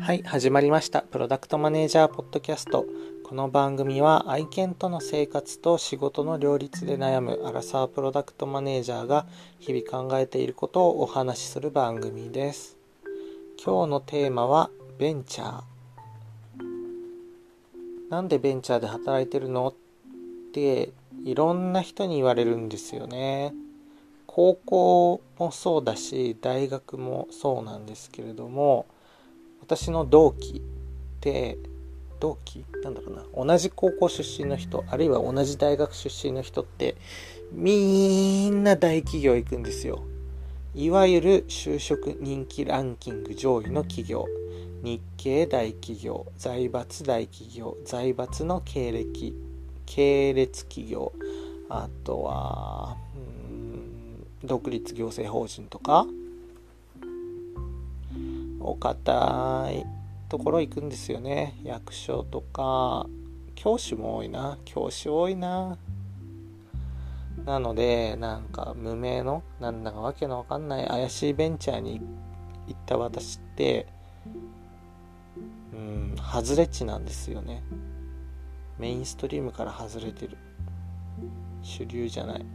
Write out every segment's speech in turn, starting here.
はい、始まりました。プロダクトマネージャーポッドキャスト。この番組は愛犬との生活と仕事の両立で悩むアラサープロダクトマネージャーが日々考えていることをお話しする番組です。今日のテーマはベンチャー。なんでベンチャーで働いてるのっていろんな人に言われるんですよね。高校もそうだし大学もそうなんですけれども私の同期って同期？なんだろうな。同じ高校出身の人あるいは同じ大学出身の人ってみんな大企業行くんですよ。いわゆる就職人気ランキング上位の企業。日系大企業財閥大企業財閥の経歴系列企業。あとは独立行政法人とか。お堅いところ行くんですよね。役所とか。教師も多いな。教師多いな。なのでなんか無名のなんだかわけのわかんない怪しいベンチャーに行った私ってうん外れ値なんですよね。メインストリームから外れてる。主流じゃない。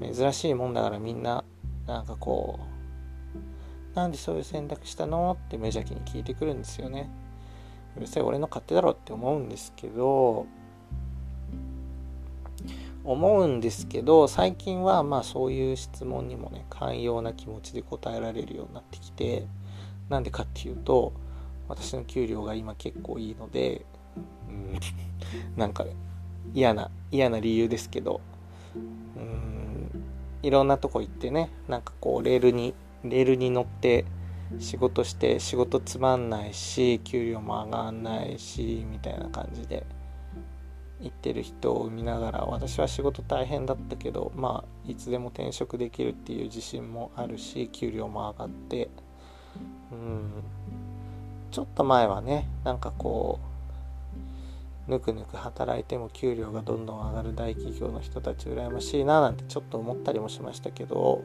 珍しいもんだからみんななんかこうなんでそういう選択したの？って無邪気に聞いてくるんですよね。うるせえ俺の勝手だろって思うんですけど思うんですけど最近はまあそういう質問にもね寛容な気持ちで答えられるようになってきてなんでかっていうと私の給料が今結構いいので、うん、なんか嫌な嫌な理由ですけどうんいろんなとこ行ってねなんかこうレールにレールに乗って仕事して仕事つまんないし給料も上がんないしみたいな感じで行ってる人を見ながら私は仕事大変だったけどまあいつでも転職できるっていう自信もあるし給料も上がってうん。ちょっと前はねなんかこうぬくぬく働いても給料がどんどん上がる大企業の人たち羨ましいななんてちょっと思ったりもしましたけど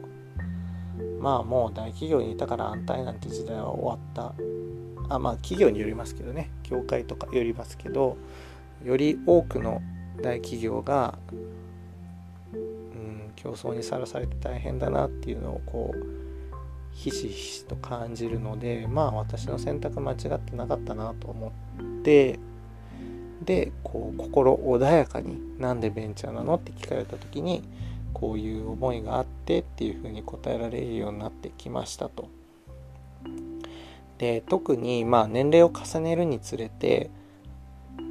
まあもう大企業にいたから安泰なんて時代は終わった。あまあ企業によりますけどね。業界とかよりますけどより多くの大企業が、うん、競争にさらされて大変だなっていうのをこうひしひしと感じるのでまあ私の選択間違ってなかったなと思ってでこう心穏やかになんでベンチャーなのって聞かれた時にこういう思いがあってっていうふうに答えられるようになってきましたと。で特にまあ年齢を重ねるにつれて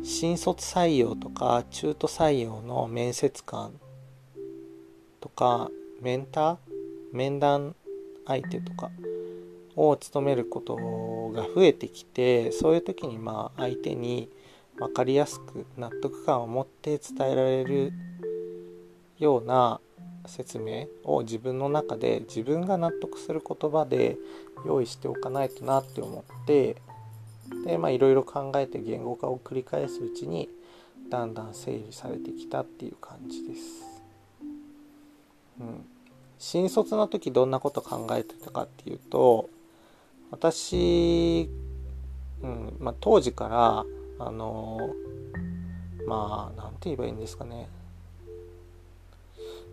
新卒採用とか中途採用の面接官とかメンター面談相手とかを務めることが増えてきてそういう時にまあ相手に分かりやすく納得感を持って伝えられるような説明を自分の中で自分が納得する言葉で用意しておかないとなって思ってでまあいろいろ考えて言語化を繰り返すうちにだんだん整理されてきたっていう感じです。うん新卒の時どんなこと考えてたかっていうと私、うんまあ、当時からあのまあ何て言えばいいんですかね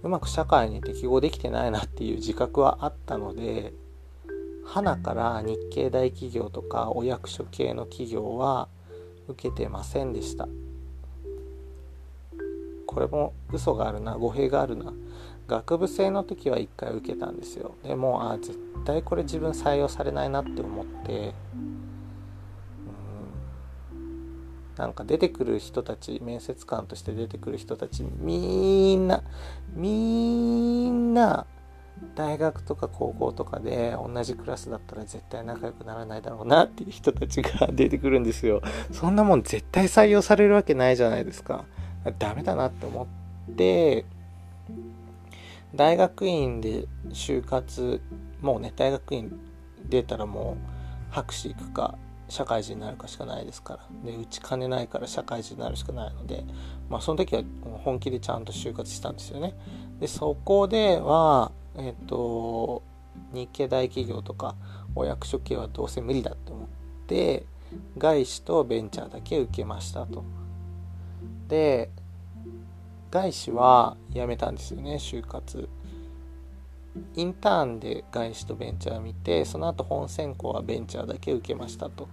うまく社会に適合できてないなっていう自覚はあったので花から日系大企業とかお役所系の企業は受けてませんでした。これも嘘があるな語弊があるな。学部生の時は1回受けたんですよ。でもあ絶対これ自分採用されないなって思ってなんか出てくる人たち面接官として出てくる人たちみんなみんな大学とか高校とかで同じクラスだったら絶対仲良くならないだろうなっていう人たちが出てくるんですよ。そんなもん絶対採用されるわけないじゃないですか。ダメだなって思って大学院で就活もうね大学院出たらもう博士行くか社会人になるかしかないですから。でうち金ないから社会人になるしかないのでまあその時は本気でちゃんと就活したんですよね。でそこではえっ、と日系大企業とかお役所系はどうせ無理だって思って外資とベンチャーだけ受けましたと。で外資は辞めたんですよね就活。インターンで外資とベンチャー見てその後本選考はベンチャーだけ受けましたと。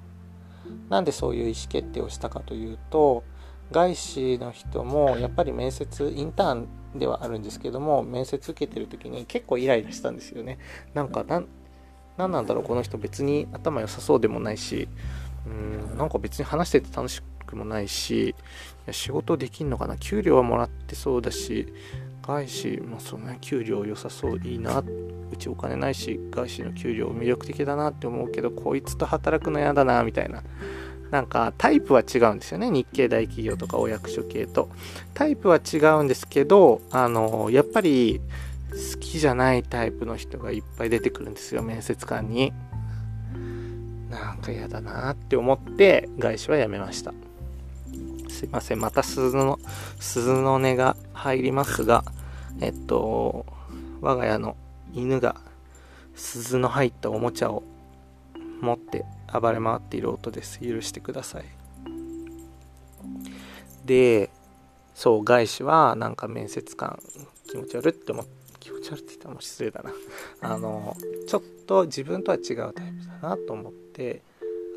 なんでそういう意思決定をしたかというと外資の人もやっぱり面接インターンではあるんですけども面接受けてる時に結構イライラしたんですよね。なんかなん何なんだろうこの人別に頭良さそうでもないしうんなんか別に話してて楽しくもないしいや仕事できんのかな給料はもらってそうだし外資もその給料良さそういいなうちお金ないし外資の給料魅力的だなって思うけどこいつと働くの嫌だなみたいななんかタイプは違うんですよね日系大企業とかお役所系と。タイプは違うんですけどあのやっぱり好きじゃないタイプの人がいっぱい出てくるんですよ面接官に。なんか嫌だなって思って外資は辞めました。すいません。また鈴の鈴の音が入りますがえっと我が家の犬が鈴の入ったおもちゃを持って暴れ回っている音です。許してください。でそう外資はなんか面接官気持ち悪って思って気持ち悪って言ったらもう失礼だな。あのちょっと自分とは違うタイプだなと思って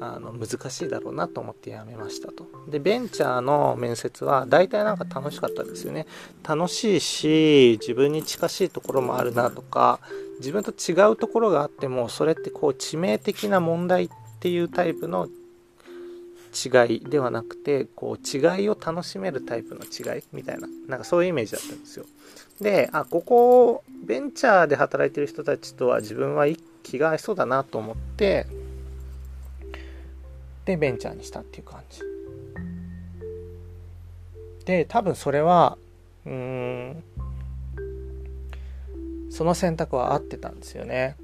あの難しいだろうなと思ってやめましたと。でベンチャーの面接は大体なんか楽しかったですよね。楽しいし自分に近しいところもあるなとか自分と違うところがあってもそれってこう致命的な問題っていうタイプの違いではなくてこう違いを楽しめるタイプの違いみたいななんかそういうイメージだったんですよ。であここベンチャーで働いてる人たちとは自分は気が合いそうだなと思ってでベンチャーにしたっていう感じ。で多分それはうんその選択は合ってたんですよね。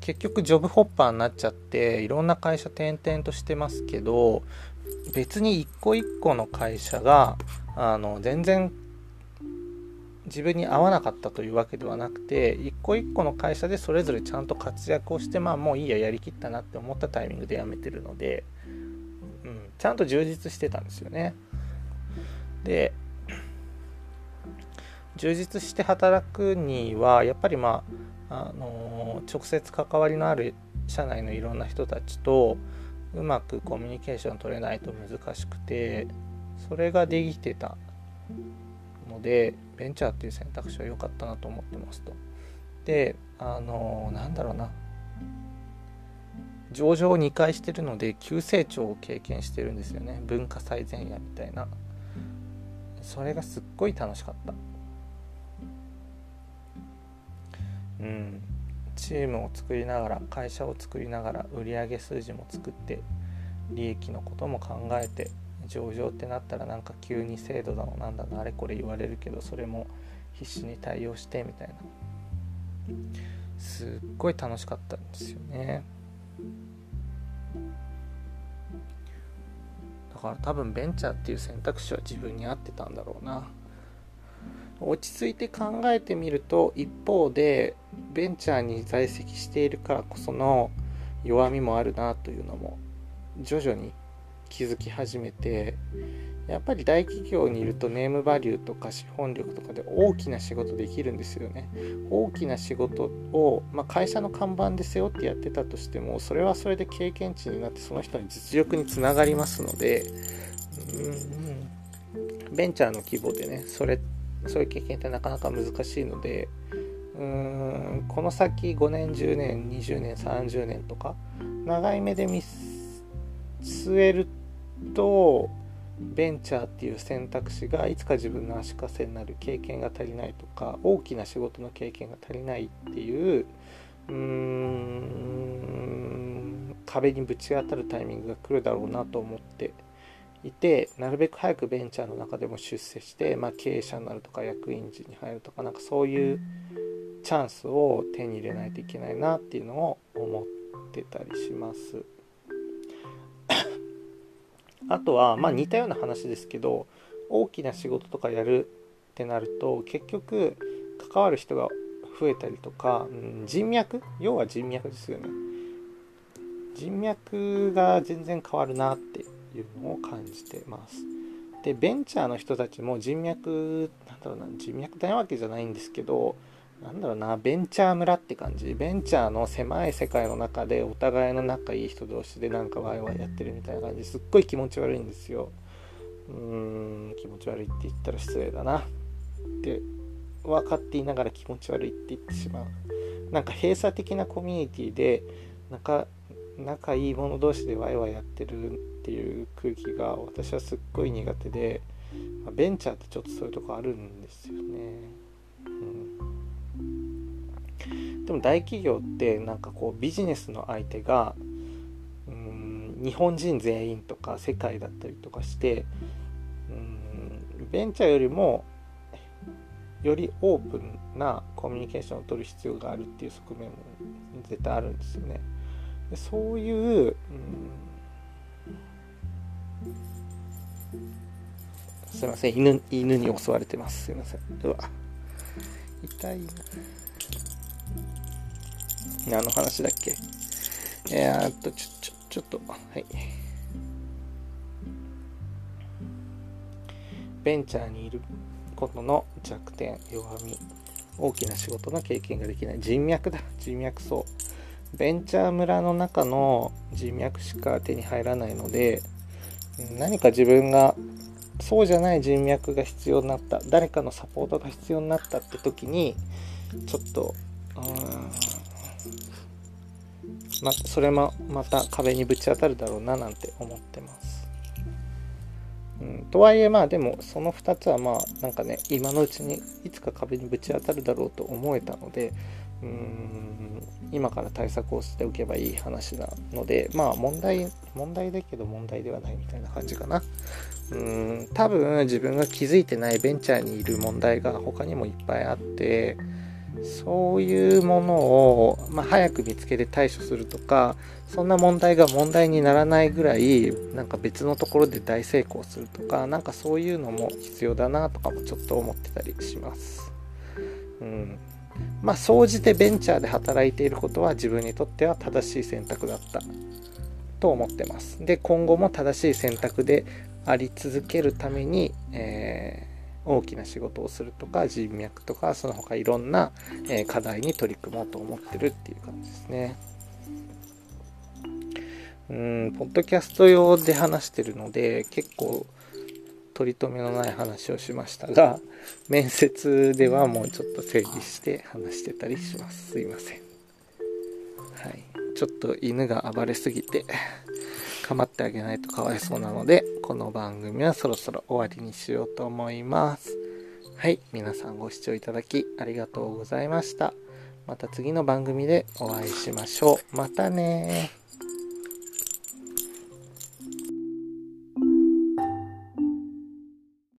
結局ジョブホッパーになっちゃっていろんな会社転々としてますけど別に一個一個の会社があの全然自分に合わなかったというわけではなくて一個一個の会社でそれぞれちゃんと活躍をしてまあもういいややりきったなって思ったタイミングで辞めてるので、うん、ちゃんと充実してたんですよね。で充実して働くにはやっぱりまあ、あの直接関わりのある社内のいろんな人たちとうまくコミュニケーション取れないと難しくてそれができてた。のでベンチャーっていう選択肢は良かったなと思ってますと。であのなんだろうな。上場を2回してるので急成長を経験してるんですよね。文化祭前夜みたいな。それがすっごい楽しかった。うん。チームを作りながら会社を作りながら売上数字も作って利益のことも考えて上場ってなったらなんか急に制度だのなんだのあれこれ言われるけどそれも必死に対応してみたいな。すっごい楽しかったんですよね。だから多分ベンチャーっていう選択肢は自分に合ってたんだろうな。落ち着いて考えてみると一方でベンチャーに在籍しているからこその弱みもあるなというのも徐々に気づき始めてやっぱり大企業にいるとネームバリューとか資本力とかで大きな仕事できるんですよね。大きな仕事を、まあ、会社の看板で背負ってやってたとしてもそれはそれで経験値になってその人の実力につながりますのでうんベンチャーの規模でねそれそういう経験ってなかなか難しいのでうーんこの先5年10年20年30年とか長い目で見据えるととベンチャーっていう選択肢がいつか自分の足かせになる経験が足りないとか大きな仕事の経験が足りないっていううーん壁にぶち当たるタイミングが来るだろうなと思っていてなるべく早くベンチャーの中でも出世して、まあ、経営者になるとか役員陣に入るとかなんかそういうチャンスを手に入れないといけないなっていうのを思ってたりします。あとは、まあ、似たような話ですけど大きな仕事とかやるってなると結局関わる人が増えたりとか、うん、人脈？要は人脈ですよね。人脈が全然変わるなっていうのを感じてます。でベンチャーの人たちも人脈なんだろうな人脈ないわけじゃないんですけどなんだろうなベンチャー村って感じ？ベンチャーの狭い世界の中でお互いの仲いい人同士でなんかワイワイやってるみたいな感じ。すっごい気持ち悪いんですよ。うーん気持ち悪いって言ったら失礼だな。って分かっていながら気持ち悪いって言ってしまう。なんか閉鎖的なコミュニティで仲仲いい者同士でワイワイやってるっていう空気が私はすっごい苦手で、ベンチャーってちょっとそういうとこあるんですよね、でも大企業ってなんかこうビジネスの相手がうん日本人全員とか世界だったりとかしてうんベンチャーよりもよりオープンなコミュニケーションを取る必要があるっていう側面も絶対あるんですよね。でそういう、うん、すいません。犬犬に襲われてます。すいません。うわ。痛いな。何の話だっけ？えー、っとちょちょちょっとはい。ベンチャーにいることの弱点弱み大きな仕事の経験ができない。人脈だ。人脈層。ベンチャー村の中の人脈しか手に入らないので何か自分がそうじゃない人脈が必要になった。誰かのサポートが必要になったって時にちょっとうんまそれもまた壁にぶち当たるだろうななんて思ってます。うん、とはいえまあでもその2つはまあなんかね今のうちにいつか壁にぶち当たるだろうと思えたのでうーん今から対策をしておけばいい話なのでまあ問題問題だけど問題ではないみたいな感じかな。うーん多分自分が気づいてないベンチャーにいる問題が他にもいっぱいあってそういうものを、まあ、早く見つけて対処するとかそんな問題が問題にならないぐらいなんか別のところで大成功するとかなんかそういうのも必要だなとかもちょっと思ってたりします。うんまあ、総じてベンチャーで働いていることは自分にとっては正しい選択だったと思ってます。で、今後も正しい選択であり続けるために、えー大きな仕事をするとか人脈とかその他いろんな、え課題に取り組もうと思ってるっていう感じですね。うん、ポッドキャスト用で話してるので結構取り留めのない話をしましたが面接ではもうちょっと整理して話してたりします。すいません。はい。ちょっと犬が暴れすぎて構ってあげないとかわいそうなので、この番組はそろそろ終わりにしようと思います。はい、皆さんご視聴いただきありがとうございました。また次の番組でお会いしましょう。またね